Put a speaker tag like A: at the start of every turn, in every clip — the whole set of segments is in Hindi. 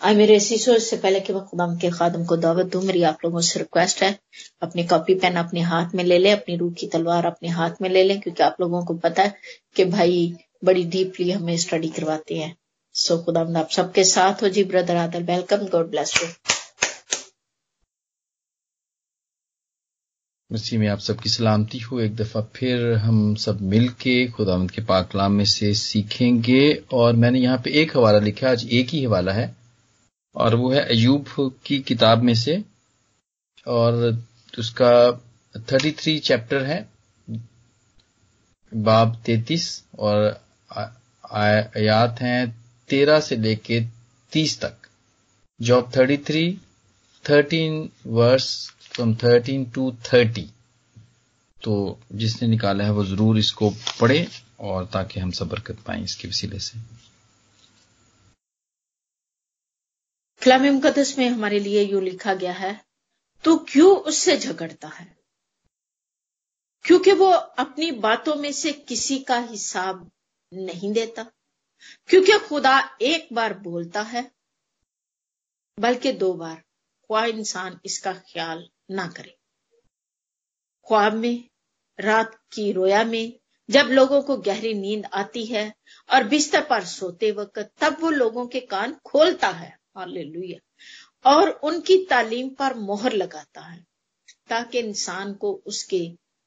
A: आई मेरे सीसो इससे पहले कि मैं खुदाम के खादम को दावत दूँ मेरी आप लोगों से रिक्वेस्ट है अपनी कॉपी पेन अपने हाथ में ले लें अपनी रूह की तलवार अपने हाथ में ले लें क्योंकि आप लोगों को पता है कि भाई बड़ी डीपली हमें स्टडी करवाते हैं। सो so, खुदाम आप सबके साथ हो जी ब्रदर आदर वेलकम गॉड ब्लेस यू
B: मसीह में आप सबकी सलामती हो। एक दफ़ा फिर हम सब मिल के के पाकलाम में से सीखेंगे और मैंने यहाँ पे एक हवाला लिखा आज एक ही हवाला है। और वो है अयूब की किताब में से, और उसका थर्टी थ्री चैप्टर है, बाब तैतीस, और आयात हैं तेरह से लेके तीस तक। Job thirty three thirteen verse from thirteen to thirty तो जिसने निकाला है वो ज़रूर इसको पढ़े और ताकि हम सब बरकत पाए इसके वसीले से।
A: कलाम मुकदस में हमारे लिए यू लिखा गया है तो क्यों उससे झगड़ता है? क्योंकि वो अपनी बातों में से किसी का हिसाब नहीं देता। क्योंकि खुदा एक बार बोलता है, बल्कि दो बार। ख्वाह इंसान इसका ख्याल ना करे। ख्वाब में, रात की रोया में, जब लोगों को गहरी नींद आती है और बिस्तर पर सोते वक्त, तब वो लोगों के कान खोलता है। हालेलुया और उनकी तालीम पर मोहर लगाता है, ताकि इंसान को उसके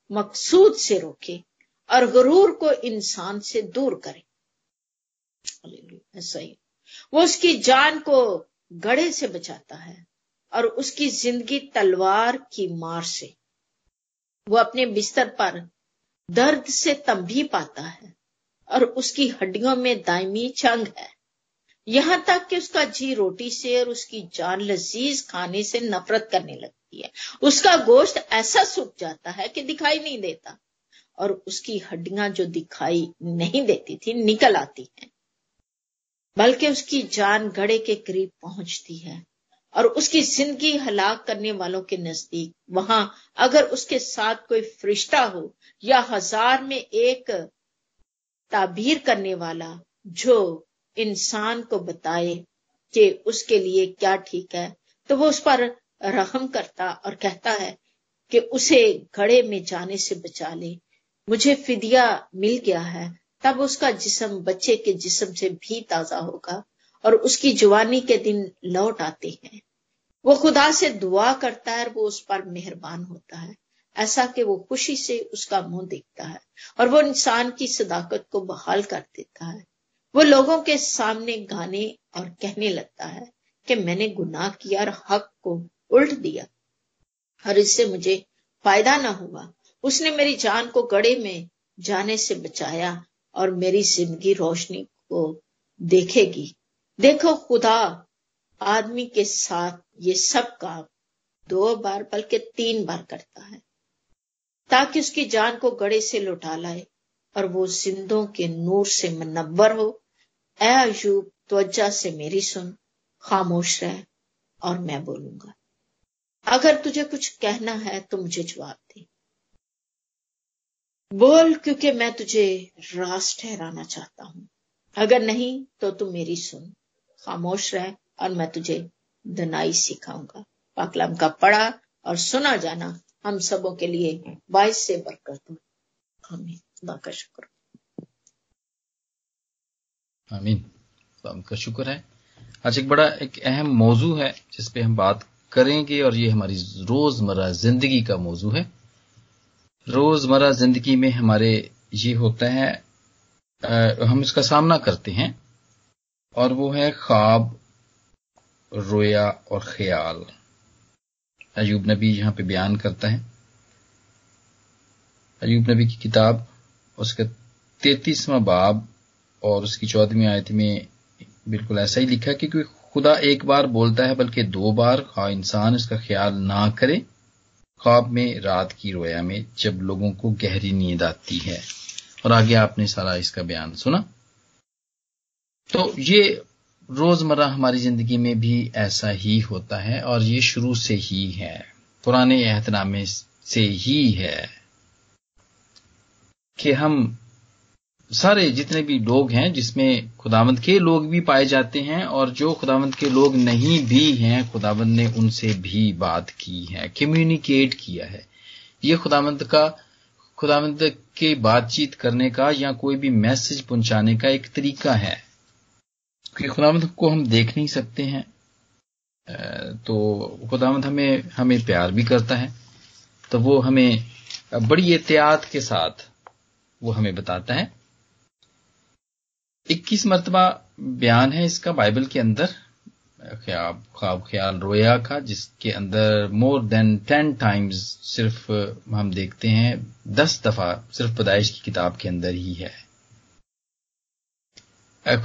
A: मकसूद से रोके और गुरूर को इंसान से दूर करे। सही वो उसकी जान को गड़े से बचाता है और उसकी ज़िंदगी तलवार की मार से, वो अपने बिस्तर पर दर्द से तंबी पाता है और उसकी हड्डियों में दायमी चंग है। यहाँ तक कि उसका जी रोटी से और उसकी जान लजीज खाने से नफरत करने लगती है। उसका गोश्त ऐसा सूख जाता है कि दिखाई नहीं देता और उसकी हड्डियाँ जो दिखाई नहीं देती थी, निकल आती हैं। बल्कि उसकी जान गड़े के करीब पहुँचती है और उसकी ज़िंदगी हलाक करने वालों के नज़दीक। वहाँ अगर उसके साथ कोई फरिश्ता हो या हज़ार में एक ताबीर करने वाला जो इंसान को बताए कि उसके लिए क्या ठीक है तो वो उस पर रहम करता और कहता है कि उसे घड़े में जाने से बचा ले। मुझे फिदिया मिल गया है, तब उसका जिस्म बच्चे के जिस्म से भी ताज़ा होगा और उसकी जवानी के दिन लौट आते हैं। वो खुदा से दुआ करता है और वो उस पर मेहरबान होता है। ऐसा कि वो खुशी से उसका मुँह देखता है और वो इंसान की सदाकत को बहाल कर देता है। वो लोगों के सामने गाने और कहने लगता है कि मैंने गुनाह किया और हक को उल्ट दिया और इससे मुझे फ़ायदा ना हुआ। उसने मेरी जान को गड़े में जाने से बचाया और मेरी ज़िंदगी रोशनी को देखेगी। देखो खुदा, आदमी के साथ ये सब काम दो बार बल्कि तीन बार करता है, ताकि उसकी जान को गड़े से लुटा लाए। और वो जिंदों के नूर से मनवर हो। ए अयूब त्वजा से मेरी सुन, खामोश रह और मैं बोलूँगा, अगर तुझे कुछ कहना है तो मुझे जवाब दे। बोल, क्योंकि मैं तुझे रास ठहराना चाहता हूँ। अगर नहीं तो तू मेरी सुन, खामोश रह और मैं तुझे दनाई सिखाऊँगा। पाकलाम का पढ़ा और सुना जाना, हम सबों के लिए बाईस से बरकत हो आमीन। खुदा का शुक्र
B: आमीन का शुक्र है आज एक बड़ा एक अहम मौजू है जिस पे हम बात करेंगे और ये हमारी रोज़मर्रा ज़िंदगी का मौजू है रोज़मर्रा ज़िंदगी में हमारे ये होता है आ, हम इसका सामना करते हैं और वो है ख्वाब रोया और ख्याल अयूब नबी यहाँ पे बयान करता है अयूब नबी की किताब उसका तैतीसवां बाब और उसकी चौदहवीं आयत में बिल्कुल ऐसा ही लिखा कि क्योंकि खुदा एक बार बोलता है, बल्कि दो बार खा इंसान इसका ख्याल ना करे, ख्वाब में रात की रोया में जब लोगों को गहरी नींद आती है। और आगे आपने सारा इसका बयान सुना। तो ये रोज़मर्रा हमारी ज़िंदगी में भी ऐसा ही होता है और ये शुरू से ही है। पुराने एहतनामे से ही है। कि हम सारे जितने भी लोग हैं, जिसमें खुदावंद के लोग भी पाए जाते हैं और जो खुदावंद के लोग नहीं भी हैं खुदावंद ने उनसे भी बात की है कम्युनिकेट किया है। ये खुदावंद का खुदावंद के बातचीत करने का या कोई भी मैसेज पहुँचाने का एक तरीका है। कि खुदावंद को हम देख नहीं सकते हैं तो खुदावंद हमें हमें प्यार भी करता है। तो वो हमें बड़ी एहतियात के साथ वो हमें बताता है। इक्कीस मरतबा बयान है इसका बाइबल के अंदर। ख्वाब, ख्याल रोया का, जिसके अंदर मोर देन टेन टाइम्स सिर्फ़, हम देखते हैं, दस दफ़ा सिर्फ़ पैदाइश की किताब के अंदर ही है।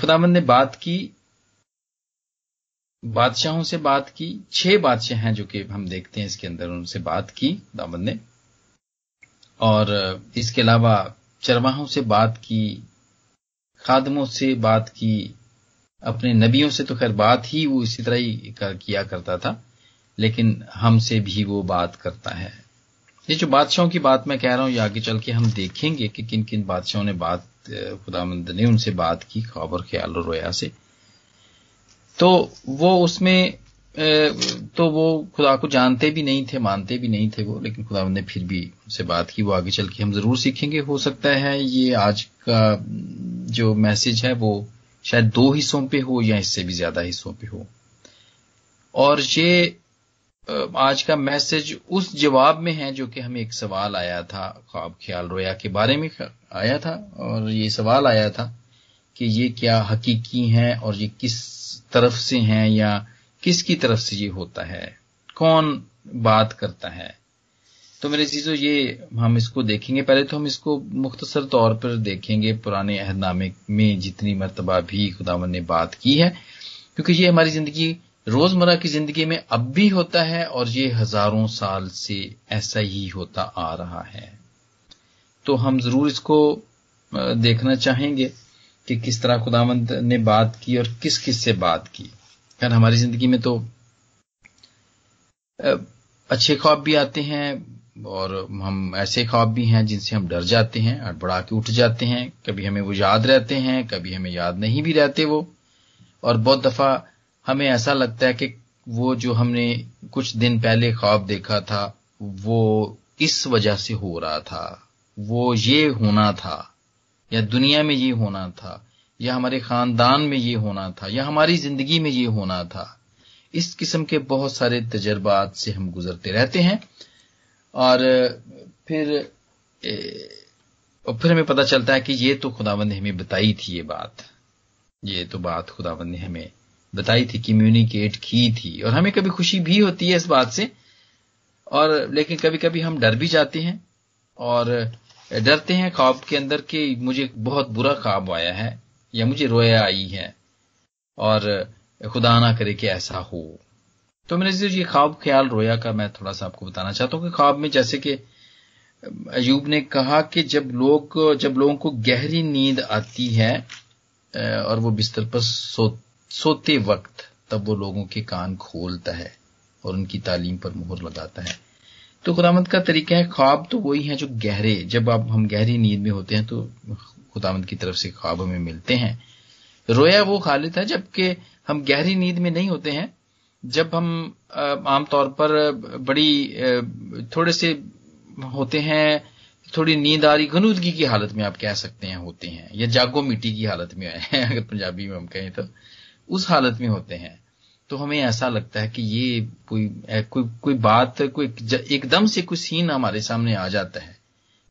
B: खुदामंद ने बात की, बादशाहों से बात की, छह बादशाह हैं जो कि हम देखते हैं इसके अंदर उनसे बात की खुदामंद ने। और, इसके अलावा चरवाहों से बात की खादमों से बात की अपने नबियों से तो खैर बात ही वो इसी तरह ही कर, किया करता था लेकिन हमसे भी वो बात करता है। ये जो बादशाहों की बात मैं कह रहा हूँ ये आगे चल के हम देखेंगे कि किन किन बादशाहों ने बात खुदामंद ने उनसे बात की खबर ख्याल और रोया से। तो वो उसमें तो वो खुदा को जानते भी नहीं थे, मानते भी नहीं थे वो, लेकिन खुदा ने फिर भी उनसे बात की, वो आगे चल के हम ज़रूर सीखेंगे, हो सकता है ये आज का जो मैसेज है वो शायद दो हिस्सों पे हो या इससे भी ज़्यादा हिस्सों पे हो। और ये आज का मैसेज उस जवाब में है जो कि हमें एक सवाल आया था, ख्वाब ख्याल रोया के बारे में आया था, और ये सवाल आया था कि ये क्या हकीकी हैं और ये किस तरफ़ से हैं या किसकी तरफ़ से ये होता है? कौन बात करता है? तो मेरे चीज़ों ये हम इसको देखेंगे। पहले तो हम इसको मुख्तसर तौर पर देखेंगे पुराने अहदनामे में जितनी मरतबा भी खुदावन ने बात की है। क्योंकि ये हमारी ज़िंदगी, रोज़मर्रा की ज़िंदगी में अब भी होता है और ये हज़ारों साल से ऐसा ही होता आ रहा है। तो हम ज़रूर इसको देखना चाहेंगे कि किस तरह खुदावंत ने बात की और किस किस से बात की। खैर हमारी ज़िंदगी में तो अच्छे ख्वाब भी आते हैं और हम ऐसे ख्वाब भी हैं जिनसे हम डर जाते हैं अड़बड़ा के उठ जाते हैं। कभी हमें वो याद रहते हैं, कभी हमें याद नहीं भी रहते वो। और बहुत दफ़ा हमें ऐसा लगता है कि वो जो हमने कुछ दिन पहले ख्वाब देखा था, वो इस वजह से हो रहा था, वो ये होना था या दुनिया में ये होना था। या हमारे खानदान में ये होना था, या हमारी ज़िंदगी में ये होना था, इस किस्म के बहुत सारे तजर्बात से हम गुजरते रहते हैं। और, फिर और फिर हमें पता चलता है कि ये तो खुदावंद ने हमें बताई थी ये बात। ये तो बात खुदावंद ने हमें बताई थी कम्युनिकेट की थी, और हमें कभी खुशी भी होती है इस बात से। और, लेकिन कभी कभी हम डर भी जाते हैं, और डरते हैं ख्वाब के अंदर कि मुझे बहुत बुरा ख्वाब आया है। या मुझे रोया आई है और खुदा ना करे कि ऐसा हो। तो मैंने ये ख्वाब ख्याल रोया का मैं थोड़ा सा आपको बताना चाहता हूँ कि ख्वाब में जैसे कि अयूब ने कहा कि जब लोग जब लोगों को गहरी नींद आती है और वो बिस्तर पर सो, सोते वक्त तब वो लोगों के कान खोलता है और उनकी तालीम पर मोहर लगाता है। तो खुदामंद का तरीका है ख्वाब तो वही है जो गहरे जब आप हम गहरी नींद में होते हैं तो खुदामंद की तरफ़ से ख्वाबों में मिलते हैं। रोया वो खालिद है जबकि हम गहरी नींद में नहीं होते हैं। जब हम आमतौर पर बड़ी थोड़े से होते हैं, थोड़ी नींद आ रही गनूदगी की हालत में आप कह सकते हैं होते हैं, या जागो मिट्टी की हालत में आए हैं अगर पंजाबी में हम कहें तो उस हालत में होते हैं। तो हमें ऐसा लगता है कि ये कोई कोई कोई बात, कोई एकदम से कोई सीन हमारे सामने आ जाता है।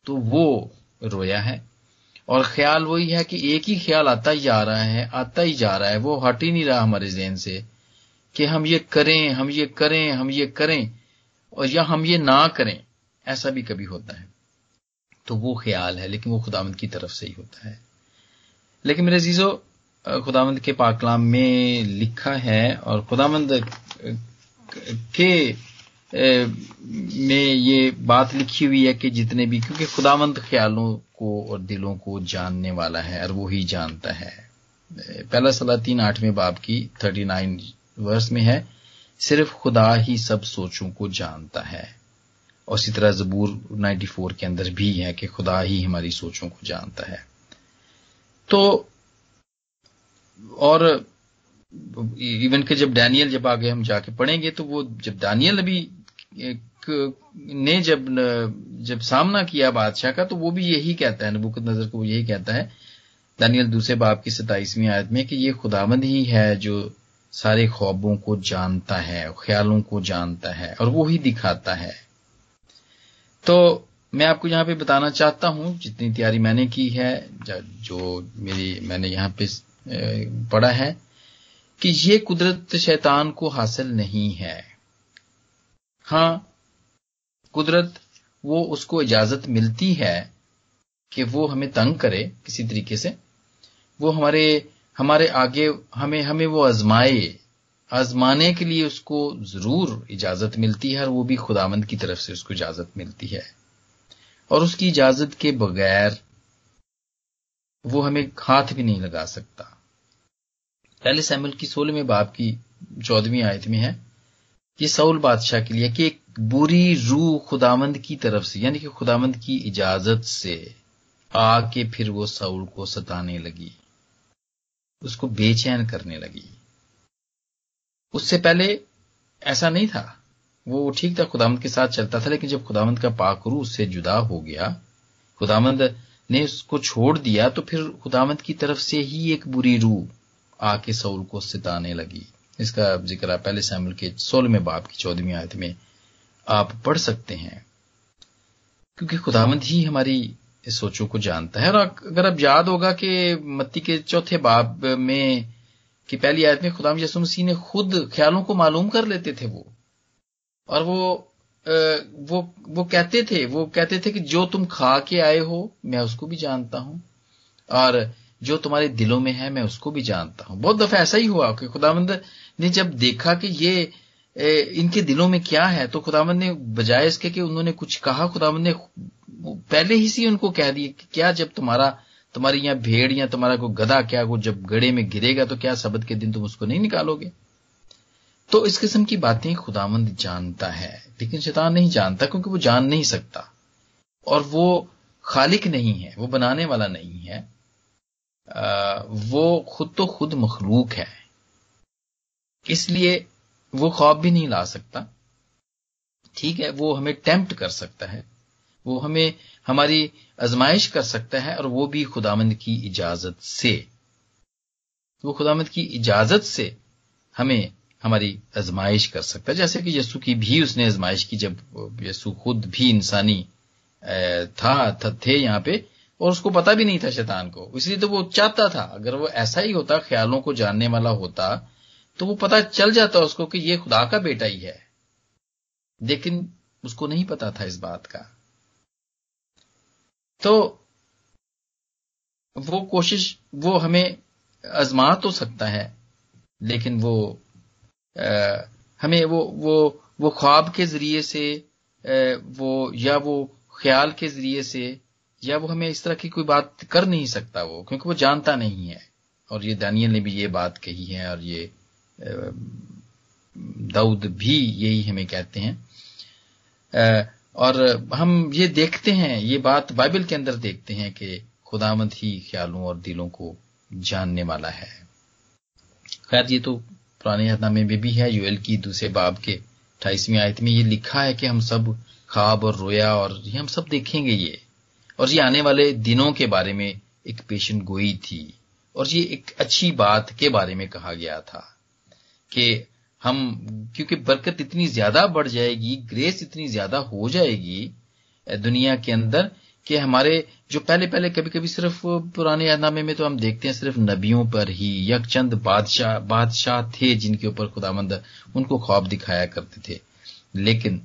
B: तो वो रोया है। और ख्याल वही है कि एक ही ख्याल आता ही जा रहा है, आता ही जा रहा है। वो हट ही नहीं रहा हमारे जहन से कि हम ये करें, हम ये करें, हम ये करें और या हम ये ना करें। ऐसा भी कभी होता है। तो वो ख्याल है, लेकिन वो खुदावंद की तरफ़ से ही होता है। लेकिन मेरे जीजो खुदावंद के पाकलाम में लिखा है और खुदावंद के में ये बात लिखी हुई है कि जितने भी, क्योंकि खुदावंद ख्यालों को और दिलों को जानने वाला है और वो ही जानता है। पहला सलाह तीन आठवें बाब की थर्टी नाइन वर्ष में है, सिर्फ़ खुदा ही सब सोचों को जानता है। और इसी तरह जबूर 94 के अंदर भी है कि खुदा ही हमारी सोचों को जानता है। तो और इवन के जब डैनियल जब आगे हम जाके पढ़ेंगे तो वो जब दानियल अभी ने जब जब सामना किया बादशाह का तो वो भी यही कहता है नबुकत नज़र को वो यही कहता है, दानियल दूसरे बाप की सताइसवीं आयत में कि ये खुदामंद ही है जो सारे ख्वाबों को जानता है, ख्यालों को जानता है और वो ही दिखाता है। तो मैं आपको यहाँ पे बताना चाहता हूँ, जितनी तैयारी मैंने की है, जो मेरी, मैंने यहाँ पे पढ़ा है, कि ये कुदरत शैतान को हासिल नहीं है। हाँ, कुदरत, वो उसको इजाज़त मिलती है कि वो हमें तंग करे किसी तरीके से। वो हमारे हमारे आगे, हमें हमें वो आजमाए, आजमाने के लिए उसको ज़रूर इजाज़त मिलती है और वो भी खुदामंद की तरफ़ से उसको इजाज़त मिलती है। और उसकी इजाज़त के बगैर वो हमें हाथ भी नहीं लगा सकता। पहले सैमल की सोलहवें बाप की चौदहवीं आयत में है ये सऊल बादशाह के लिए कि एक बुरी रूह खुदामंद की तरफ़ से, यानी कि खुदामंद की इजाज़त से आके फिर वो सऊल को सताने लगी। उसको बेचैन करने लगी। उससे पहले ऐसा नहीं था। वो ठीक था खुदामंद के साथ चलता था, लेकिन जब खुदामंद का पाकरू उससे जुदा हो गया खुदामंद ने उसको छोड़ दिया तो फिर खुदामंद की तरफ़ से ही एक बुरी रूह आके सऊल को सिताने लगी। इसका ज़िक्र आप पहले सैमुल के सोलहवें बाप की चौदहवीं आयत में आप पढ़ सकते हैं। क्योंकि खुदामंद ही हमारी सोचों को जानता है। और अगर अब याद होगा कि मत्ती के चौथे बाब में, कि पहली आयत में खुदाम यसु मसीह ने खुद ख्यालों को मालूम कर लेते थे वो। और वो वो वो कहते थे, वो कहते थे कि जो तुम खा के आए हो, मैं उसको भी जानता हूँ। और जो तुम्हारे दिलों में है, मैं उसको भी जानता हूँ। बहुत दफ़ा ऐसा ही हुआ कि खुदामंद ने जब देखा कि ये इनके दिलों में क्या है तो खुदामंद ने बजाय इसके कि उन्होंने कुछ कहा खुदामंद ने पहले ही सी उनको कह दिए कि क्या जब तुम्हारा तुम्हारी यहाँ भेड़ या तुम्हारा कोई गधा क्या वो जब गड़े में गिरेगा तो क्या सबद के दिन तुम उसको नहीं निकालोगे? तो इस किस्म की बातें खुदामंद जानता है लेकिन शैतान नहीं जानता क्योंकि वो जान नहीं सकता। और वो खालिक नहीं है वो बनाने वाला नहीं है। आ, वो खुद तो खुद मखलूक है। इसलिए वो ख्वाब भी नहीं ला सकता। ठीक है वो हमें टेम्प्ट कर सकता है। वो हमें हमारी आजमाइश कर सकता है और वो भी खुदामंद की इजाज़त से। वो खुदामंद की इजाज़त से हमें हमारी आजमाइश कर सकता है। जैसे कि यसु की भी उसने आजमाइश की जब यसु खुद भी इंसानी था, था थे यहाँ पे और उसको पता भी नहीं था शैतान को। इसलिए तो वो चाहता था। अगर वो ऐसा ही होता ख्यालों को जानने वाला होता तो वो पता चल जाता उसको कि ये खुदा का बेटा ही है। लेकिन उसको नहीं पता था इस बात का। तो वो कोशिश वो हमें आजमा तो सकता है लेकिन वो आ, हमें वो वो वो ख्वाब के ज़रिए से आ, वो या वो ख्याल के ज़रिए से या वो हमें इस तरह की कोई बात कर नहीं सकता वो क्योंकि वो जानता नहीं है। और ये दानियल ने भी ये बात कही है और ये दाऊद भी यही हमें कहते हैं। और हम ये देखते हैं, ये बात बाइबल के अंदर देखते हैं कि खुदामंद ही ख्यालों और दिलों को जानने वाला है। खैर, ये तो पुराने हदनामे में भी है, यूएल की दूसरे बाब के अठाईसवीं आयत में ये लिखा है कि हम सब खाब और रोया और ये हम सब देखेंगे ये। और ये आने वाले दिनों के बारे में एक पेशन गोई थी। और ये एक अच्छी बात के बारे में कहा गया था। कि हम, क्योंकि बरकत इतनी ज़्यादा बढ़ जाएगी ग्रेस इतनी ज़्यादा हो जाएगी दुनिया के अंदर, कि हमारे, जो पहले पहले कभी कभी सिर्फ़ पुराने यादनामे में तो हम देखते हैं, सिर्फ़ नबियों पर ही यक चंद बादशाह बादशाह थे जिनके ऊपर खुदामंद उनको ख्वाब दिखाया करते थे। लेकिन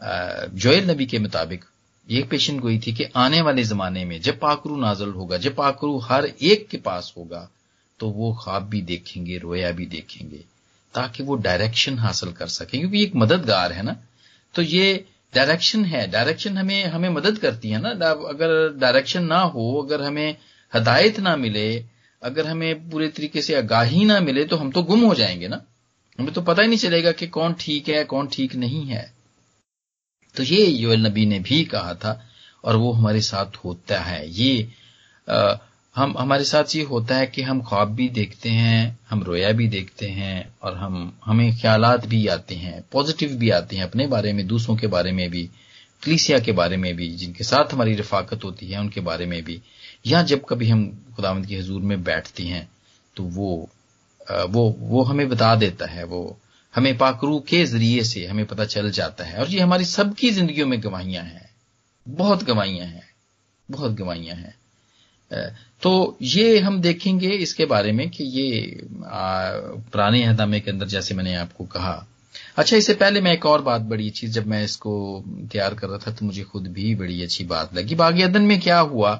B: जोयल नबी के मुताबिक ये पेशन गोई थी कि आने वाले जमाने में, जब पाकरू नाजल होगा, जब पाकरू हर एक के पास होगा तो वो ख्वाब भी देखेंगे, रोया भी देखेंगे। ताकि वो डायरेक्शन हासिल कर सके। क्योंकि एक मददगार है ना। तो ये डायरेक्शन है। डायरेक्शन हमें हमें मदद करती है ना। अगर डायरेक्शन ना हो, अगर हमें हदायत ना मिले, अगर हमें पूरे तरीके से आगाही ना मिले तो हम तो गुम हो जाएँगे ना। हमें तो पता ही नहीं चलेगा कि कौन ठीक है, कौन ठीक नहीं है। तो ये योल नबी ने भी कहा था, और वो हमारे साथ होता है। ये हम, हमारे साथ ये होता है कि हम ख्वाब भी देखते हैं, हम रोया भी देखते हैं और हम, हमें ख्याल भी आते हैं पॉजिटिव भी आते हैं अपने बारे में, दूसरों के बारे में भी, क्लीसिया के बारे में भी, जिनके साथ हमारी रफाकत होती है, उनके बारे में भी। या जब कभी हम खुदावंद की हजूर में बैठती हैं तो वो वो वो हमें बता देता है, वो हमें पाकरू के ज़रिए से हमें पता चल जाता है। और ये हमारी सबकी जिंदगियों में गवाहियाँ हैं, बहुत गवाहियाँ हैं, बहुत गवाहियाँ हैं। तो ये हम देखेंगे इसके बारे में कि ये पुराने हदामे के अंदर जैसे मैंने आपको कहा। अच्छा इससे पहले मैं एक और बात, बड़ी अच्छी जब मैं इसको तैयार कर रहा था तो मुझे खुद भी बड़ी अच्छी बात लगी। बागी अदन में क्या हुआ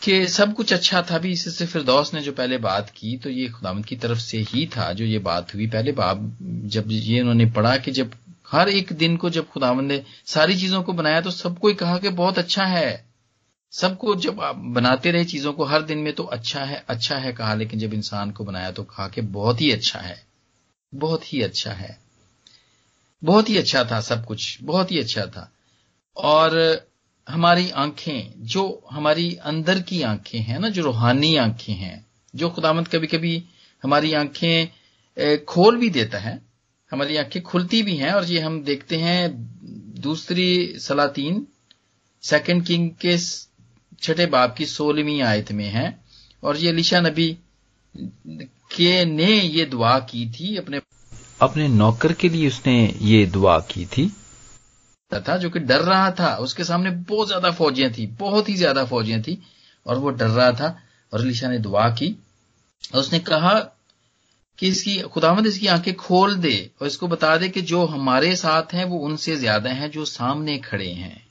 B: कि सब कुछ अच्छा था भी, इससे फिरदौस ने जो पहले बात की तो ये खुदामद की तरफ़ से ही था जो ये बात हुई। पहले बाब, जब ये उन्होंने पढ़ा कि जब हर एक दिन को जब खुदावंद ने सारी चीज़ों को बनाया तो सबको कहा कि बहुत अच्छा है। सबको जब आप बनाते रहे चीज़ों को, हर दिन में तो अच्छा है अच्छा है कहा, लेकिन जब इंसान को बनाया तो कहा कि बहुत ही अच्छा है, बहुत ही अच्छा है, बहुत ही अच्छा था सब कुछ, बहुत ही अच्छा था। और हमारी आँखें, जो हमारी अंदर की आँखें हैं ना, जो रूहानी आँखें हैं, जो खुदामंद कभी कभी हमारी आँखें खोल भी देता है, हमारी आँखें खुलती भी हैं, और ये हम देखते हैं दूसरी सलातीन सेकंड किंग के छठे बाप की सोलहवीं आयत में है और ये लिशा नबी के ने ये दुआ की थी अपने
C: अपने नौकर के लिए उसने ये दुआ की थी।
B: था जो कि डर रहा था उसके सामने बहुत ज़्यादा फौजियाँ थी बहुत ही ज़्यादा फौजियाँ थी और वो डर रहा था और लिशा ने दुआ की। और उसने कहा कि इसकी खुदामद इसकी आँखें खोल दे और इसको बता दे कि जो हमारे साथ हैं वो उनसे ज़्यादा हैं जो सामने खड़े हैं।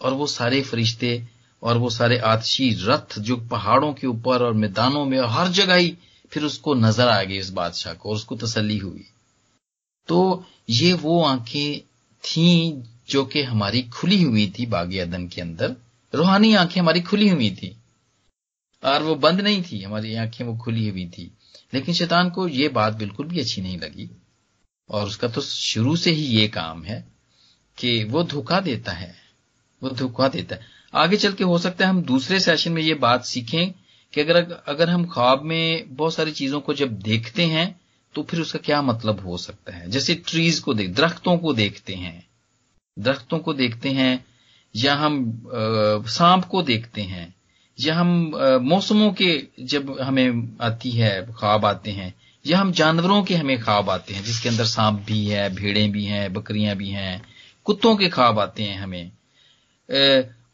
B: और वो सारे फरिश्ते और वो सारे आतशी रथ जो पहाड़ों के ऊपर और मैदानों में और हर जगह ही फिर उसको नज़र आ गई इस बादशाह को और उसको तसली हुई। तो ये वो आँखें थी जो कि हमारी खुली हुई थी बागी अदन के अंदर। रूहानी आँखें हमारी खुली हुई थी। और वो बंद नहीं थी, हमारी आँखें वो खुली हुई थी। लेकिन शैतान को ये बात बिल्कुल भी अच्छी नहीं लगी। और उसका तो शुरू से ही ये काम है कि वो धोखा देता है, वो धोखा देता है। आगे चल के हो सकता है हम दूसरे सेशन में ये बात सीखें कि अगर अगर हम ख्वाब में बहुत सारी चीज़ों को जब देखते हैं तो फिर उसका क्या मतलब हो सकता है? जैसे ट्रीज को देख, दरख्तों को देखते हैं। दरख्तों को देखते हैं, या हम सांप को देखते हैं, या हम मौसमों के जब हमें आती है, ख्वाब आते हैं, या हम जानवरों के हमें ख्वाब आते हैं, जिसके अंदर सांप भी है, भेड़ें भी हैं, बकरियाँ भी हैं, कुत्तों के ख्वाब आते हैं हमें।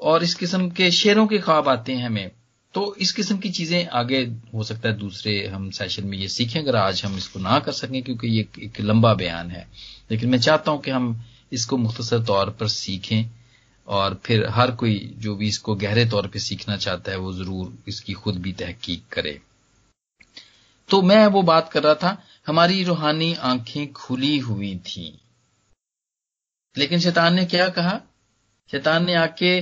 B: और इस किस्म के शेरों के ख्वाब आते हैं हमें तो इस किस्म की चीज़ें आगे हो सकता है दूसरे हम सेशन में ये सीखें, अगर आज हम इसको ना कर सकें, क्योंकि ये एक लंबा बयान है। लेकिन मैं चाहता हूँ कि हम इसको मुख्तसर तौर पर सीखें और फिर हर कोई जो भी इसको गहरे तौर पर सीखना चाहता है, वो ज़रूर इसकी खुद भी तहकीक करे। तो मैं वो बात कर रहा था, हमारी रूहानी आँखें खुली हुई थी। लेकिन शैतान ने क्या कहा? शैतान ने आके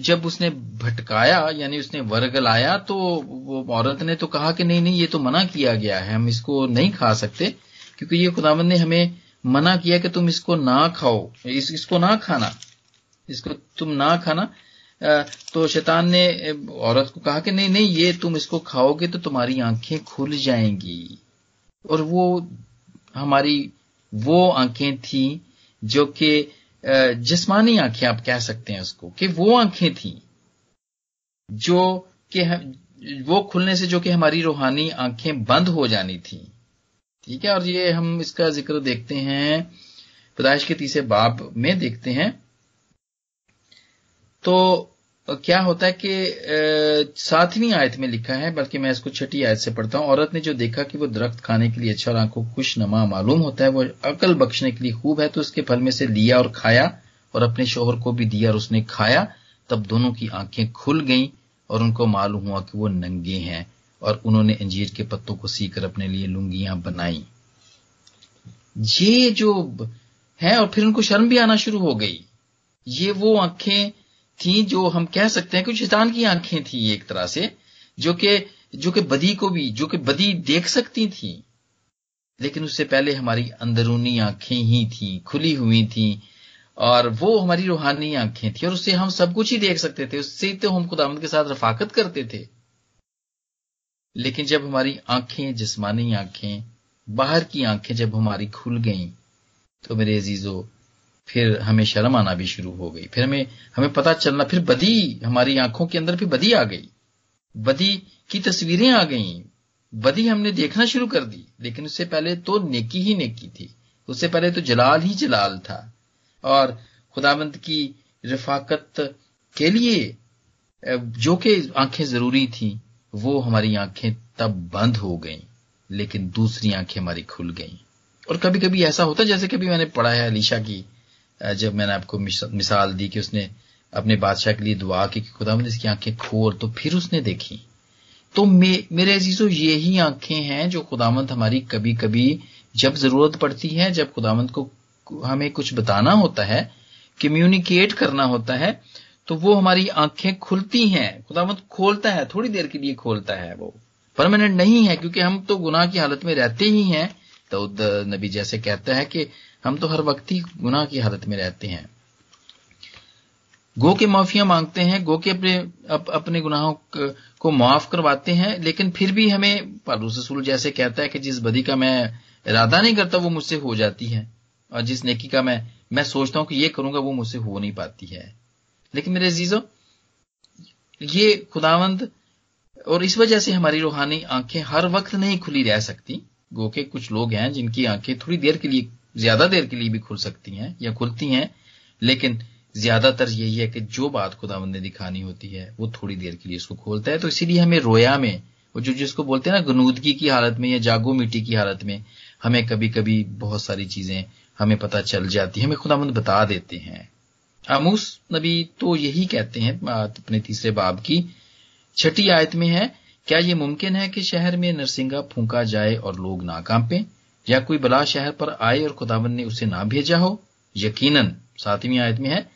B: जब उसने भटकाया यानी उसने वर्ग लाया तो वो औरत ने तो कहा कि नहीं नहीं ये तो मना किया गया है हम इसको नहीं खा सकते क्योंकि ये खुदावंद ने हमें मना किया कि तुम इसको ना खाओ इस, इसको ना खाना इसको तुम ना खाना। तो शैतान ने औरत को कहा कि नहीं नहीं ये तुम इसको खाओगे तो तुम्हारी आँखें खुल जाएँगी। और वो हमारी वो आँखें थी जो कि जिस्मानी आँखें आप कह सकते हैं उसको, कि वो आँखें थी जो कि वो खुलने से जो कि हमारी रूहानी आँखें बंद हो जानी थी। ठीक है, और ये हम इसका ज़िक्र देखते हैं पदाइश के तीसरे बाब में देखते हैं। तो क्या होता है कि सातवीं आयत में लिखा है, बल्कि मैं इसको छठी आयत से पढ़ता हूँ। औरत ने जो देखा कि वो दरख्त खाने के लिए अच्छा और आँखों खुश नमा मालूम होता है, वो अकल बख्शने के लिए खूब है तो उसके फल में से लिया और खाया और अपने शोहर को भी दिया और उसने खाया, तब दोनों की आँखें खुल गईं और उनको मालूम हुआ कि वो नंगे हैं और उन्होंने अंजीर के पत्तों को सीकर अपने लिए लुंगियाँ बनाई। ये जो है और फिर उनको शर्म भी आना शुरू हो गई। ये वो आँखें थी जो हम कह सकते हैं कि शैतान की आँखें थी एक तरह से, जो कि जो कि बदी को भी, जो कि बदी देख सकती थी। लेकिन उससे पहले हमारी अंदरूनी आँखें ही थी, खुली हुई थी, और वो हमारी रूहानी आँखें थी, और उससे हम सब कुछ ही देख सकते थे। उससे तो हम खुदावंद के साथ रफाकत करते थे। लेकिन जब हमारी आँखें, जिस्मानी आँखें, बाहर की आँखें जब हमारी खुल गईं तो मेरे अजीजों फिर हमें शर्म आना भी शुरू हो गई। फिर हमें हमें पता चलना, फिर बदी, हमारी आँखों के अंदर फिर बदी आ गई। बदी की तस्वीरें आ गई। बदी हमने देखना शुरू कर दी, लेकिन उससे पहले तो नेकी ही नेकी थी। उससे पहले तो जलाल ही जलाल था। और खुदाबंद की रफाकत के लिए जो कि आँखें ज़रूरी थी, वो हमारी आँखें तब बंद हो गईं, लेकिन दूसरी आँखें हमारी खुल गईं। और कभी कभी ऐसा होता जैसे कभी मैंने पढ़ा है अलीशा की जब मैंने आपको मिसाल दी कि उसने अपने बादशाह के लिए दुआ की कि खुदा इसकी आँखें खोल तो फिर उसने देखी। तो मे, मेरे अजीजों ये ही आँखें हैं जो खुदामंद हमारी कभी कभी जब ज़रूरत पड़ती है जब खुदामंद को हमें कुछ बताना होता है कम्युनिकेट करना होता है तो वो हमारी आँखें खुलती हैं। खुदामंद खोलता है थोड़ी देर के लिए खोलता है वो। परमानेंट नहीं है क्योंकि हम तो गुनाह की हालत में रहते ही हैं। तो नबी जैसे कहता है कि हम तो हर वक्त ही गुनाह की हालत में रहते हैं। गो के माफिया मांगते हैं गो के अपने अप, अपने गुनाहों को माफ़ करवाते हैं लेकिन फिर भी हमें रसूल जैसे कहता है कि जिस बदी का मैं इरादा नहीं करता वो मुझसे हो जाती है और जिस नेकी का मैं मैं सोचता हूँ कि ये करूँगा वो मुझसे हो नहीं पाती है। लेकिन मेरे अजीजों ये खुदावंद और इस वजह से हमारी रूहानी आँखें हर वक्त नहीं खुली रह सकती। गो के कुछ लोग हैं जिनकी आँखें थोड़ी देर के लिए ज़्यादा देर के लिए भी खुल सकती हैं या खुलती हैं, लेकिन ज़्यादातर यही है कि जो बात खुदावंद ने दिखानी होती है, वो थोड़ी देर के लिए उसको खोलता है। तो इसीलिए हमें रोया में, वो जो जिसको बोलते हैं ना, गनूदगी की हालत में या जागो मिट्टी की हालत में, हमें कभी कभी बहुत सारी चीज़ें हमें पता चल जाती है, हमें खुदावंद बता देते हैं। आमूस नबी तो यही कहते हैं अपने तीसरे बाब की। छठी आयत में है, क्या यह मुमकिन है कि शहर में नरसिंगा फूका जाए और लोग ना कांपे या कोई बला शहर पर आए और खुदावन ने उसे ना भेजा हो? यकीनन, सातवीं आयत में है,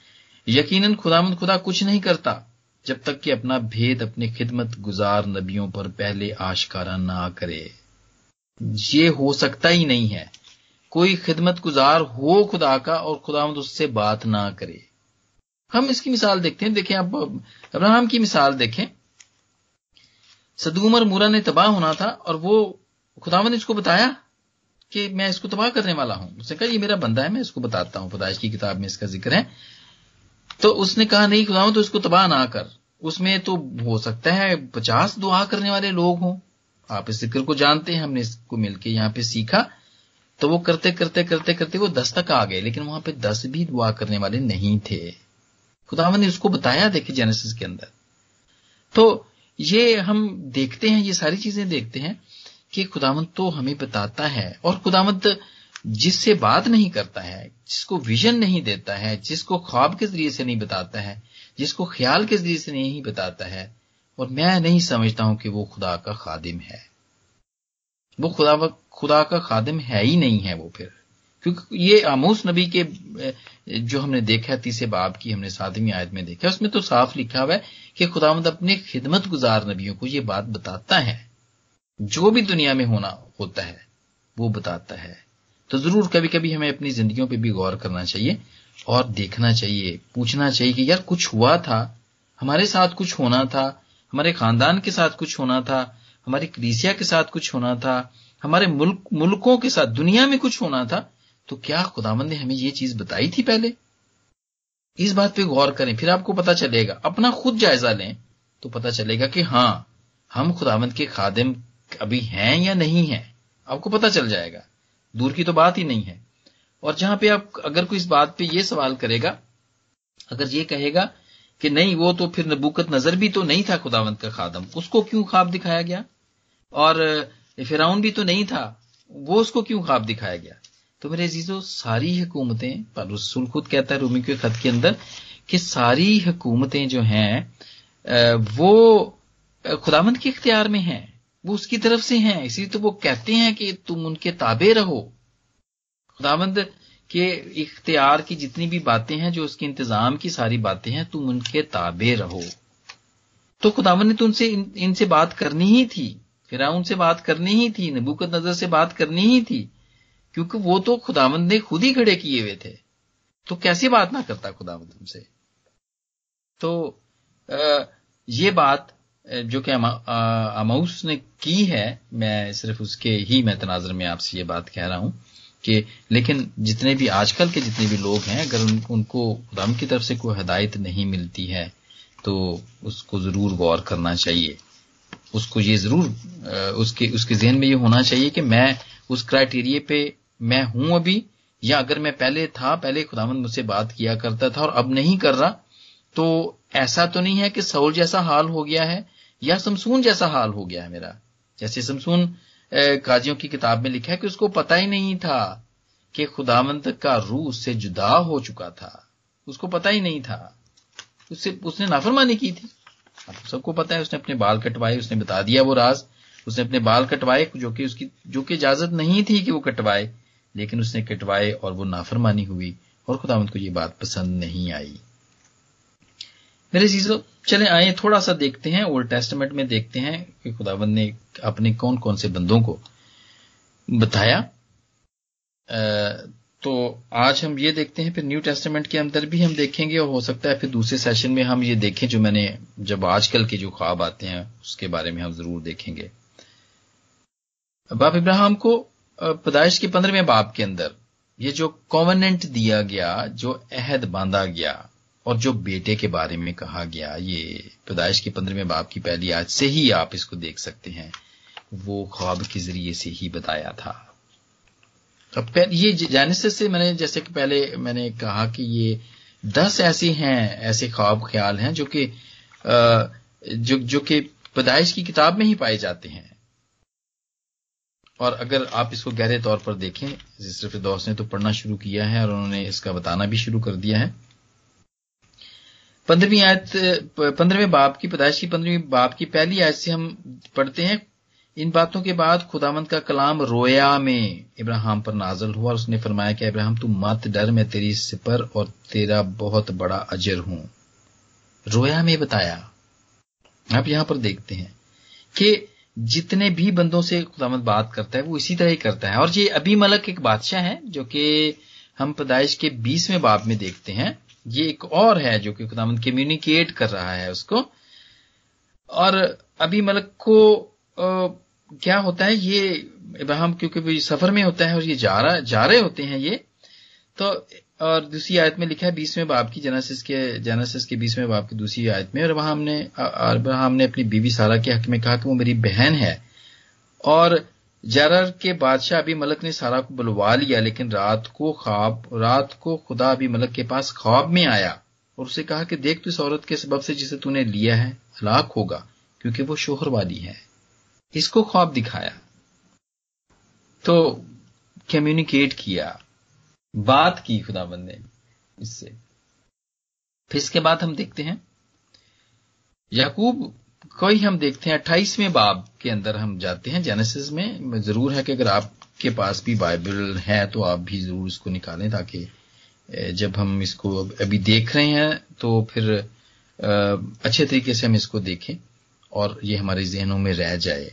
B: यकीनन खुदावंद खुदा कुछ नहीं करता, जब तक कि अपना भेद, अपने खिदमत गुजार नबियों पर पहले आशकारा ना करे। ये हो सकता ही नहीं है। कोई खिदमत गुजार हो खुदा का और खुदावंद उससे बात ना करे। हम इसकी मिसाल देखते हैं। देखें अब अब्राहम की मिसाल देखें। सदूम और मूरा ने तबाह होना था और वो खुदावंद ने इसको बताया कि मैं इसको तबाह करने वाला हूँ। उसने कहा, ये मेरा बंदा है, मैं इसको बताता हूँ। पदाइश की किताब में इसका ज़िक्र है। तो उसने कहा, नहीं खुदावंद तो इसको तबाह ना कर। उसमें तो हो सकता है पचास दुआ करने वाले लोग हों। आप इस ज़िक्र को जानते हैं, हमने इसको मिलकर यहाँ पे सीखा। तो वो करते करते करते करते वो दस तक आ गए, लेकिन वहाँ पे दस भी दुआ करने वाले नहीं थे। खुदावन ने उसको बताया देखे जेनेसिस के अंदर। तो ये हम देखते हैं, ये सारी चीज़ें देखते हैं कि खुदावंत तो हमें बताता है और खुदावंत जिससे बात नहीं करता है, जिसको विजन नहीं देता है, जिसको ख्वाब के ज़रिए से नहीं बताता है, जिसको ख्याल के ज़रिए से नहीं बताता है, और मैं नहीं समझता हूँ कि वो खुदा का खादिम है। वो खुदा खुदा का खादिम है ही नहीं है वो फिर। क्योंकि ये आमूस नबी के जो हमने देखा है, तीसरे बाब की हमने सातवीं आयत में देखा उसमें तो साफ़ लिखा हुआ है कि खुदामद अपने खिदमत गुजार नबियों को ये बात बताता है। जो भी दुनिया में होना होता है, वो बताता है। तो ज़रूर कभी कभी हमें अपनी जिंदगियों पर भी गौर करना चाहिए और देखना चाहिए, पूछना चाहिए कि यार कुछ हुआ था, हमारे साथ कुछ होना था, हमारे खानदान के साथ कुछ होना था, हमारी कलीसिया के साथ कुछ होना था, हमारे मुल्क, मुल्कों के साथ, दुनिया में कुछ होना था तो क्या खुदावन ने हमें ये चीज़ बताई थी पहले? इस बात पे गौर करें, फिर आपको पता चलेगा, अपना खुद जायजा लें तो पता चलेगा कि हाँ हम खुदावंत के खादिम अभी हैं या नहीं हैं, आपको पता चल जाएगा। दूर की तो बात ही नहीं है। और जहाँ पे आप, अगर कोई इस बात पे ये सवाल करेगा, अगर ये कहेगा कि नहीं, वो तो फिर नबूकत नज़र भी तो नहीं था खुदावंत का खादम। उसको क्यों ख्वाब दिखाया गया? और फिराउन भी तो नहीं था, वो उसको क्यों ख्वाब दिखाया गया? तो मेरे अजीजों, सारी हुकूमतें, पर रसूल खुद कहता है रूमी के खत के अंदर कि सारी हुकूमतें जो हैं वो खुदामंद के इख्तियार में हैं। वो उसकी तरफ़ से हैं इसलिए तो वो कहते हैं कि तुम उनके ताबे रहो। खुदामंद के इख्तियार की जितनी भी बातें हैं जो उसके इंतज़ाम की सारी बातें हैं तुम उनके ताबे रहो। तो खुदावन ने तो उनसे इन, इनसे बात करनी ही थी फिर उनसे बात करनी ही थी नबूकत नज़र से बात करनी ही थी क्योंकि वो तो खुदावंद ने खुद ही खड़े किए हुए थे। तो कैसे बात ना करता खुदा तुमसे तो आ, ये बात जो कि अमाउस ने की है मैं सिर्फ़ उसके ही मैं तनाजर में आपसे ये बात कह रहा हूँ कि लेकिन जितने भी आजकल के जितने भी लोग हैं अगर उन, उनको खुदाम की तरफ़ से कोई हदायत नहीं मिलती है तो उसको ज़रूर गौर करना चाहिए। उसको ये ज़रूर उसके उसके जहन में ये होना चाहिए कि मैं उस क्राइटेरिया पे मैं हूँ अभी या अगर मैं पहले था पहले खुदामंद मुझसे बात किया करता था और अब नहीं कर रहा तो ऐसा तो नहीं है कि सऊल जैसा हाल हो गया है या समसून जैसा हाल हो गया है मेरा। जैसे समसून काजियों की किताब में लिखा है कि उसको पता ही नहीं था कि खुदावंत का रूह उससे जुदा हो चुका था। उसको पता ही नहीं था। उससे, उसने नाफरमानी की थी। अब सबको पता है, उसने अपने बाल कटवाए, उसने बता दिया वो राज। उसने अपने बाल कटवाए, जो कि उसकी, जो कि इजाज़त नहीं थी कि वो कटवाए, लेकिन उसने कटवाए और वो नाफरमानी हुई और खुदावंत को ये बात पसंद नहीं आई। मेरे चीज़ों चले आए थोड़ा सा देखते हैं, ओल्ड टेस्टमेंट में देखते हैं कि खुदाबंद ने अपने कौन कौन से बंदों को बताया। तो आज हम ये देखते हैं, फिर न्यू टेस्टमेंट के अंदर भी हम देखेंगे और हो सकता है फिर दूसरे सेशन में हम ये देखें जो मैंने, जब आजकल के जो ख्वाब आते हैं, उसके बारे में हम ज़रूर देखेंगे। बाप इब्राहिम को पैदाइश के पंद्रहवें बाप के अंदर, ये जो कॉवनेंट दिया गया, जो अहद बांधा गया और जो बेटे के बारे में कहा गया, ये पैदाइश के पंद्रहवें बाप की पहली आज से ही आप इसको देख सकते हैं। वो ख्वाब के ज़रिए से ही बताया था। अब ये जेनेसिस से मैंने, जैसे कि पहले मैंने कहा कि ये दस ऐसे हैं, ऐसे ख्वाब ख्याल हैं जो कि जो जो कि पैदाइश की किताब में ही पाए जाते हैं। और अगर आप इसको गहरे तौर पर देखें सिर्फ़ दोस्त ने तो पढ़ना शुरू किया है और उन्होंने इसका बताना भी शुरू कर दिया है। पंद्रहवीं आयत, पंद्रहवें बाप की पैदाइश की पंद्रहवीं बाप की पहली आयत से हम पढ़ते हैं, इन बातों के बाद खुदामंद का कलाम रोया में इब्राहिम पर नाजल हुआ और उसने फरमाया कि, इब्राहिम, तू मत डर, मैं तेरी सिपर और तेरा बहुत बड़ा अजर हूँ। रोया में बताया। आप यहाँ पर देखते हैं कि जितने भी बंदों से खुदामंद बात करता है, वो इसी तरह ही करता है। और ये अभी मलक एक बादशाह है, जो कि हम पैदाइश के बीसवें बाब में देखते हैं। ये एक और है जो कि खुदामंद कम्युनिकेट कर रहा है उसको। और अभी मलक को आ, क्या होता है ये इब्राहिम क्योंकि सफ़र में होता है और ये जा रहा जा रहे होते हैं ये तो और दूसरी आयत में लिखा है बीसवें बाप की जेनेसिस के जेनेसिस के बीसवें बाप की दूसरी आयत में और वहाँ हमने अब्राहम ने अपनी बीवी सारा के हक में कहा कि वो मेरी बहन है। और जरर के बादशाह अभी मलक ने सारा को बुलवा लिया, लेकिन रात को ख्वाब, रात को खुदा अभी मलक के पास ख्वाब में आया और उसे कहा कि देख तू इस औरत के सबब से जिसे तूने लिया है, हलाक होगा, क्योंकि वो शोहर वाली है। इसको ख्वाब दिखाया। तो कम्युनिकेट किया। बात की खुदाबंद ने इससे। फिर इसके बाद हम देखते हैं, याकूब कोई हम देखते हैं, अट्ठाईसवें बाब के अंदर हम जाते हैं जेनेसिस में। ज़रूर है कि अगर आपके पास भी बाइबल है तो आप भी ज़रूर इसको निकालें ताकि जब हम इसको अभी देख रहे हैं तो फिर अच्छे तरीके से हम इसको देखें और ये हमारे जहनों में रह जाए।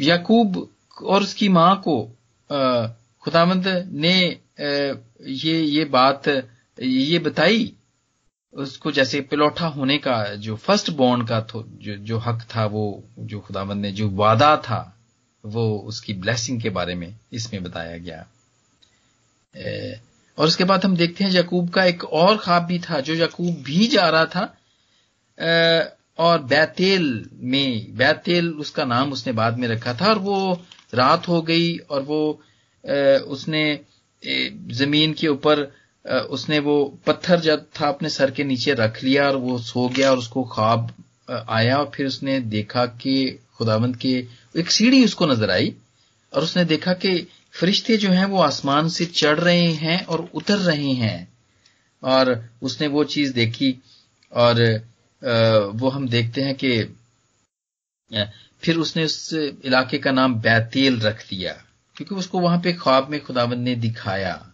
B: याकूब और उसकी माँ को खुदामंद ने ये ये बात, ये बताई उसको जैसे पिलौठा होने का जो फ़र्स्ट बॉन्ड का जो जो हक था वो जो खुदाबंद ने जो वादा था वो उसकी ब्लेसिंग के बारे में इसमें बताया गया। ए, और उसके बाद हम देखते हैं यकूब का एक और ख्वाब भी था जो यकूब भी जा रहा था। ए, और बैतेल में बैतेल उसका नाम उसने बाद में रखा था और वो रात हो गई और वो ए, उसने ज़मीन के ऊपर उसने वो पत्थर जब था अपने सर के नीचे रख लिया और वो सो गया और उसको ख्वाब आया और फिर उसने देखा कि खुदावंत के एक सीढ़ी उसको नज़र आई और उसने देखा कि फरिश्ते जो हैं वो आसमान से चढ़ रहे हैं और उतर रहे हैं। और उसने वो चीज़ देखी और वो हम देखते हैं कि फिर उसने उस इलाके का नाम बैतेल रख दिया क्योंकि उसको वहाँ पे ख्वाब में खुदावंद ने दिखाया।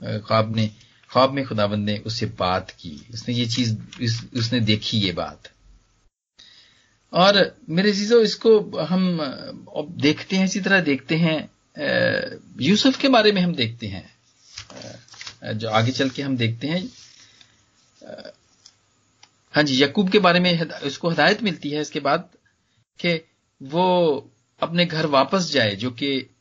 B: ख्वाब ने, ख्वाब में खुदाबंद ने उससे बात की, उसने ये चीज़ उसने देखी ये बात। और मेरे चीज़ों इसको हम देखते हैं, इसी तरह देखते हैं यूसुफ के बारे में हम देखते हैं। जो आगे चल के हम देखते हैं हाँ जी, यकूब के बारे में उसको हदायत मिलती है इसके बाद कि वो अपने घर वापस जाए, जो कि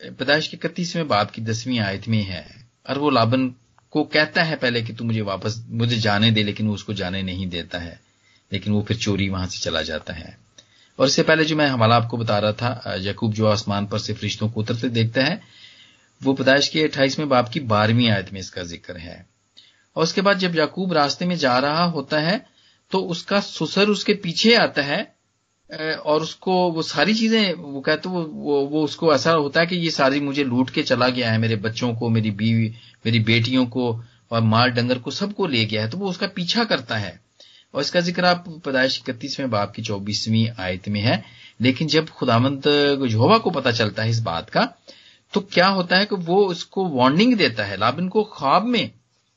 B: पैदाइश के इकतीसवें बाप की दसवीं आयत में है, और वो लाबन को कहता है पहले कि तू मुझे वापस, मुझे जाने दे, लेकिन वो उसको जाने नहीं देता है, लेकिन वो फिर चोरी वहाँ से चला जाता है। और इससे पहले जो मैं हवाला आपको बता रहा था, यकूब जो आसमान पर से फरिश्तों को उतरते देखता है, वो पैदाइश के अट्ठाईसवें बाप की बारहवीं आयत में इसका ज़िक्र है। और उसके बाद जब याकूब रास्ते में जा रहा होता है तो उसका सुसर उसके पीछे आता है और उसको वो सारी चीज़ें वो कहते वो, वो वो उसको ऐसा होता है कि ये सारी मुझे लूट के चला गया है मेरे बच्चों को मेरी बीवी मेरी बेटियों को और माल डंगर को सबको ले गया है तो वो उसका पीछा करता है। और इसका ज़िक्र आप पैदाइश इकतीसवें बाप की चौबीसवीं आयत में है। लेकिन जब खुदामंद जोहवा को पता चलता है इस बात का तो क्या होता है कि वो उसको वार्निंग देता है। लाबिन को ख्वाब में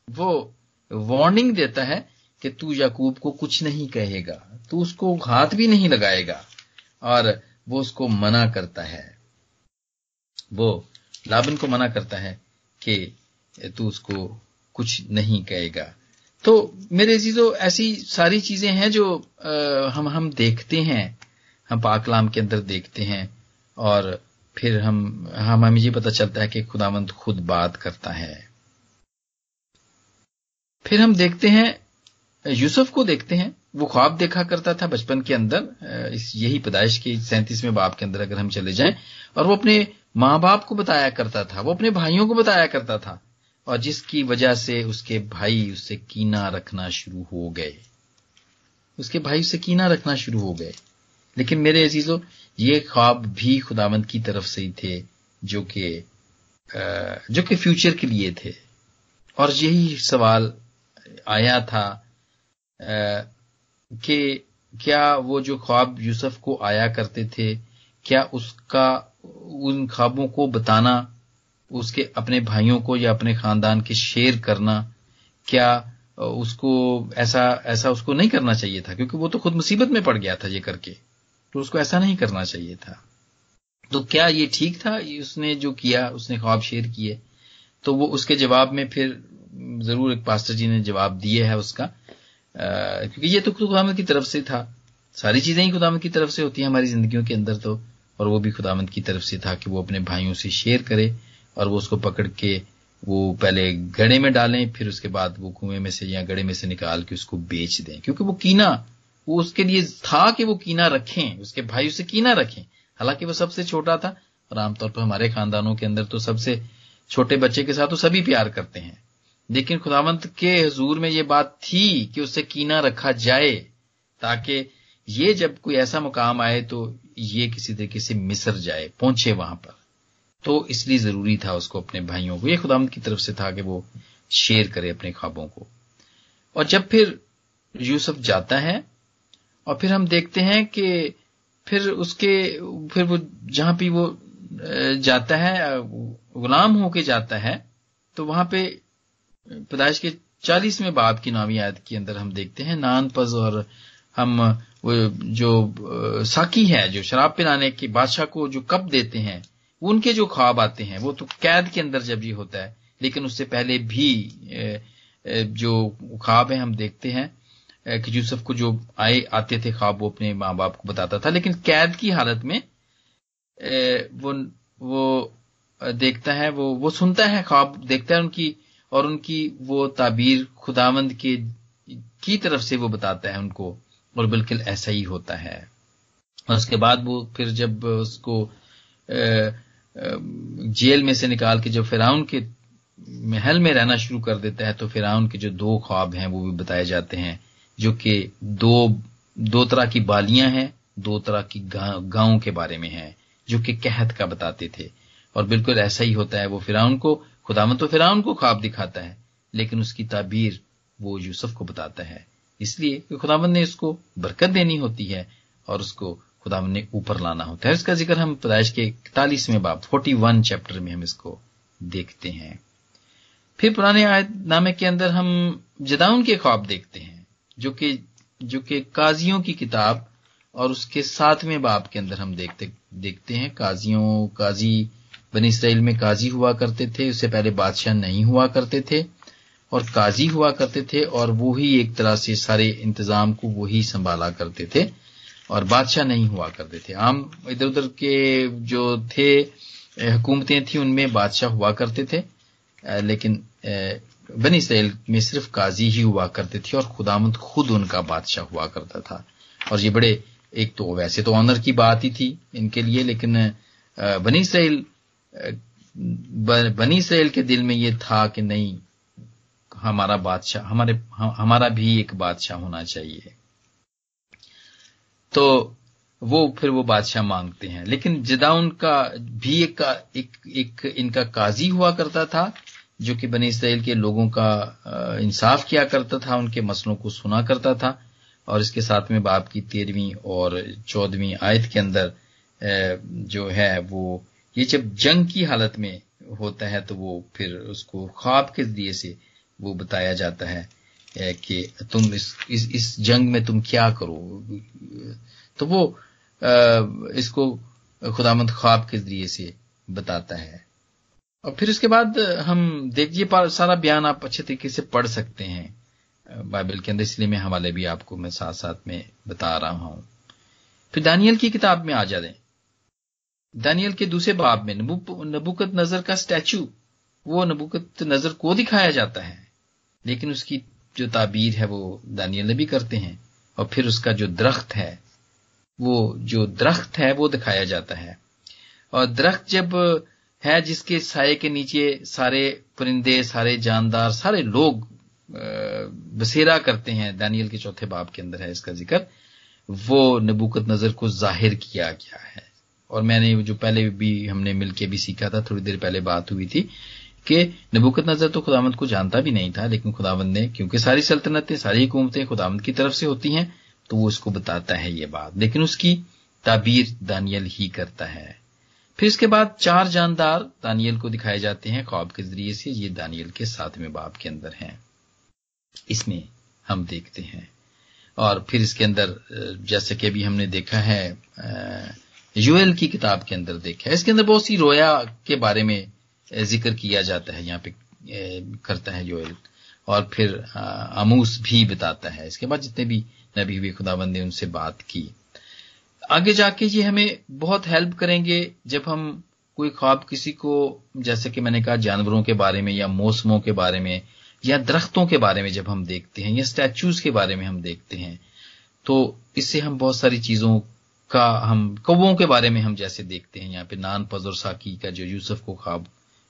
B: वो वार्निंग देता है कि तू याकूब को कुछ नहीं कहेगा तू उसको हाथ भी नहीं लगाएगा और वो उसको मना करता है। वो लाबिन को मना करता है कि तू उसको कुछ नहीं कहेगा। तो मेरे चीज़ों ऐसी सारी चीज़ें हैं जो आ, हम हम देखते हैं हम पाकलाम के अंदर देखते हैं और फिर हम हम हमें ये पता चलता है कि खुदावंत खुद बात करता है। फिर हम देखते हैं यूसुफ को देखते हैं। वो ख्वाब देखा करता था बचपन के अंदर इस यही पैदाइश के सैंतीसवें बाप के अंदर अगर हम चले जाएँ। और वो अपने माँ बाप को बताया करता था, वो अपने भाइयों को बताया करता था। और जिसकी वजह से उसके भाई उससे कीना रखना शुरू हो गए। उसके भाई उससे कीना रखना शुरू हो गए। लेकिन मेरे अजीजों, ये ख्वाब भी खुदावंत की तरफ़ से ही थे, जो कि जो कि फ्यूचर के लिए थे। और यही सवाल आया था कि क्या वो जो ख्वाब यूसुफ को आया करते थे, क्या उसका, उन ख्वाबों को बताना, उसके अपने भाइयों को या अपने खानदान के शेयर करना, क्या उसको ऐसा ऐसा उसको नहीं करना चाहिए था? क्योंकि वो तो खुद मुसीबत में पड़ गया था ये करके। तो उसको ऐसा नहीं करना चाहिए था। तो क्या ये ठीक था? उसने जो किया, उसने ख्वाब शेयर किए तो वो उसके जवाब में फिर ज़रूर एक पास्टर जी ने जवाब दिए है उसका। क्योंकि ये तो खुदामद की तरफ़ से था। सारी चीज़ें ही खुदामद की तरफ़ से होती हैं हमारी जिंदगियों के अंदर तो और वो भी खुदामद की तरफ़ से था कि वो अपने भाइयों से शेयर करे और वो उसको पकड़ के वो पहले गड़े में डालें, फिर उसके बाद वो कुएँ में से या गड़े में से निकाल के उसको बेच दें। क्योंकि वो कीना, वो उसके लिए था कि वो कीना रखें, उसके भाई उसे कीना रखें। हालाँकि वो सबसे छोटा था, और आमतौर पर हमारे खानदानों के अंदर तो सबसे छोटे बच्चे के साथ तो सभी प्यार करते हैं। लेकिन खुदावंत के हजूर में ये बात थी कि उससे कीना रखा जाए, ताकि ये जब कोई ऐसा मुकाम आए तो ये किसी तरीके से मिसर जाए, पहुँचे वहाँ पर। तो इसलिए ज़रूरी था उसको अपने भाइयों को, ये खुदाम की तरफ़ से था कि वो शेयर करे अपने ख्वाबों को। और जब फिर यूसुफ जाता है, और फिर हम देखते हैं कि फिर उसके, फिर वो जहाँ भी वो जाता है गुलाम होके जाता है तो वहाँ पे पैदाइश के चालीसवें बाब की नामी आयत के अंदर हम देखते हैं नान पज और हम वो जो साकी है, जो शराब पिलाने के बादशाह को जो कप देते हैं उनके जो ख्वाब आते हैं, वो तो कैद के अंदर जब ये होता है, लेकिन उससे पहले भी जो ख्वाब है, हम देखते हैं कि यूसुफ को जो आए, आते थे ख्वाब, वो अपने माँ बाप को बताता था, लेकिन कैद की हालत में वो वो देखता है, वो वो सुनता है ख्वाब, देखता है उनकी और उनकी वो ताबीर खुदावंद के की तरफ़ से वो बताता है उनको, और बिल्कुल ऐसा ही होता है। और उसके बाद वो फिर जब उसको जेल में से निकाल के जब फिराउन के महल में रहना शुरू कर देता है तो फिराउन के जो दो ख्वाब हैं, वो भी बताए जाते हैं, जो कि दो दो तरह की बालियाँ हैं, दो तरह की गाँव के बारे में हैं, जो कि कहत का बताते थे। और बिल्कुल ऐसा ही होता है वो फिराउन को खुदामत तो फिराउन को ख्वाब दिखाता है, लेकिन उसकी ताबीर वो यूसुफ को बताता है। इसलिए कि खुदामत ने उसको बरकत देनी होती है और उसको खुदा ने ऊपर लाना होता है। इसका ज़िक्र हम पैदाइश के इकतालीसवें बाब फोर्टी वन चैप्टर में हम इसको देखते हैं। फिर पुराने नामे के अंदर हम जदाउन के ख्वाब देखते हैं, जो कि जो कि काजियों की किताब और उसके सातवें बाब के अंदर हम देखते देखते हैं। काजियों, काजी बनी इसराइल में काजी हुआ करते थे, उससे पहले बादशाह नहीं हुआ करते थे और काजी हुआ करते थे और वो ही एक तरह से सारे इंतज़ाम को वही संभाला करते थे और बादशाह नहीं हुआ करते थे। आम इधर उधर के जो थे हुकूमतें थी, उनमें बादशाह हुआ करते थे लेकिन बनी इसराइल में सिर्फ़ काजी ही हुआ करते थे और खुदामंद खुद उनका बादशाह हुआ करता था। और ये बड़े, एक तो वैसे तो ऑनर की बात ही थी इनके लिए, लेकिन बनी इसराइल बनी इसराइल के दिल में ये था कि नहीं हमारा बादशाह हमारे हमारा भी एक बादशाह होना चाहिए। तो वो फिर वो बादशाह मांगते हैं। लेकिन जदाउन का भी एक, एक एक इनका काजी हुआ करता था जो कि बनी इसराइल के लोगों का इंसाफ किया करता था उनके मसलों को सुना करता था। और इसके साथ में बाप की तेरहवीं और चौदहवीं आयत के अंदर जो है वो ये जब जंग की हालत में होता है तो वो फिर उसको ख्वाब के ज़रिए से वो बताया जाता है कि तुम इस इस, इस जंग में तुम क्या करो? तो वो इसको खुदामंद ख्वाब के ज़रिए से बताता है। और फिर उसके बाद हम देखिए सारा बयान आप अच्छे तरीके से पढ़ सकते हैं। बाइबल के अंदर इसलिए मैं हवाले भी आपको मैं साथ साथ में बता रहा हूँ। फिर दानियल की किताब में आ जाते दानियल के दूसरे बाब में नबुकत नज़र का स्टैचू, वो नबुकत नज़र को दिखाया जाता है। लेकिन उसकी जो ताबीर है वो दानियल भी करते हैं, और फिर उसका जो दरख्त है, वो जो दरख्त है, वो दिखाया जाता है। और दरख्त जब है, जिसके साय के नीचे सारे परिंदे, सारे जानदार, सारे लोग बसेरा करते हैं, दानियल के चौथे बाब के अंदर है इसका ज़िक्र, वो नबूकत नज़र को ज़ाहिर किया गया है। और मैंने जो पहले भी हमने मिलके भी सीखा था, थोड़ी देर पहले बात हुई थी कि नबूकत नज़र तो खुदावंद को जानता भी नहीं था, लेकिन खुदावंद ने, क्योंकि सारी सल्तनतें, सारी हुकूमतें खुदावंद की तरफ़ से होती हैं तो वो उसको बताता है ये बात। लेकिन उसकी ताबीर दानियल ही करता है। फिर इसके बाद चार जानदार दानियल को दिखाए जाते हैं, ख्वाब के ज़रिए से, ये दानियल के सातवें बाप के अंदर हैं। इसमें हम देखते हैं। और फिर इसके अंदर, जैसे कि अभी हमने देखा है यूएल की किताब के अंदर देखा है। इसके अंदर बहुत सी रोया के बारे में ज़िक्र किया जाता है, यहाँ पे करता है यूएल। और फिर आमूस भी बताता है। इसके बाद जितने भी नबी हुए, खुदाबंद ने उनसे बात की। आगे जाके ये हमें बहुत हेल्प करेंगे जब हम कोई ख्वाब किसी को, जैसे कि मैंने कहा, जानवरों के बारे में या मौसमों के बारे में या दरख्तों के बारे में जब हम देखते हैं या स्टैचूज के बारे में हम देखते हैं तो इससे हम बहुत सारी चीज़ों का हम कौओं के बारे में हम जैसे देखते हैं, यहाँ पे नान पजर साकी का जो यूसुफ को ख्वाब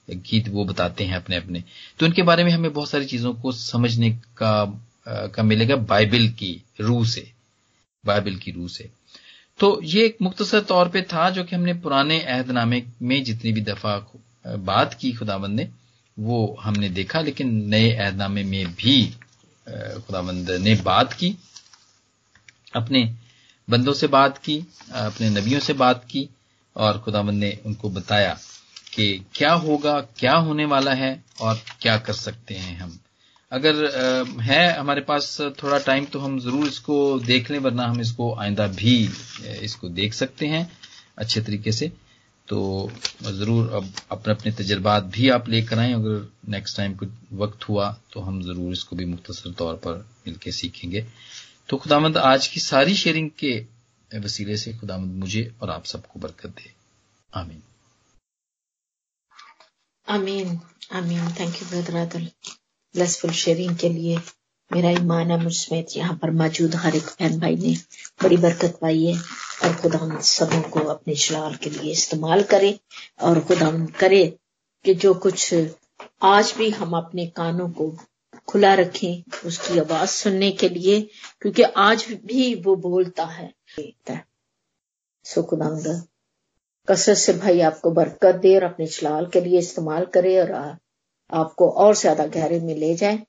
B: गीत वो बताते हैं अपने अपने तो इनके बारे में हमें बहुत सारी चीज़ों को समझने का का मिलेगा बाइबल की रूह से, बाइबल की रूह से। तो ये एक मुख्तसर तौर पे था जो कि हमने पुराने अहदनामे में जितनी भी दफ़ा बात की खुदाबंद ने, वो हमने देखा, लेकिन नए अहदनामे में भी खुदाबंद ने बात की। अपने बंदों से बात की, अपने नबियों से बात की और खुदाबंद ने उनको बताया कि क्या होगा, क्या होने वाला है और क्या कर सकते हैं हम। अगर है हमारे पास थोड़ा टाइम तो हम ज़रूर इसको देख लें, वरना हम इसको आइंदा भी इसको देख सकते हैं अच्छे तरीके से। तो ज़रूर अब अपने अपने तजर्बात भी आप लेकर आए। अगर नेक्स्ट टाइम कुछ वक्त हुआ तो हम ज़रूर इसको भी मुख्तसर तौर पर मिलकर सीखेंगे। तो खुदामंद आज की सारी शेयरिंग के वसीले से खुदामंद मुझे और आप सबको बरकत दे। आमीन।
A: आमीन। आमीन। Thank you brother blessful sharing के लिए मेरा ईमान है, मुझ समेत यहाँ पर मौजूद हर एक बहन भाई ने बड़ी बरकत पाई है और खुदा सबों को अपने शलाल के लिए इस्तेमाल करे और खुदा करे कि जो कुछ आज भी हम अपने कानों को खुला रखें उसकी आवाज़ सुनने के लिए, क्योंकि आज भी वो बोलता है। सुखदंग कसरत से भाई आपको बरकत दे और अपने चलाल के लिए इस्तेमाल करे और आपको और ज़्यादा गहरे में ले जाए।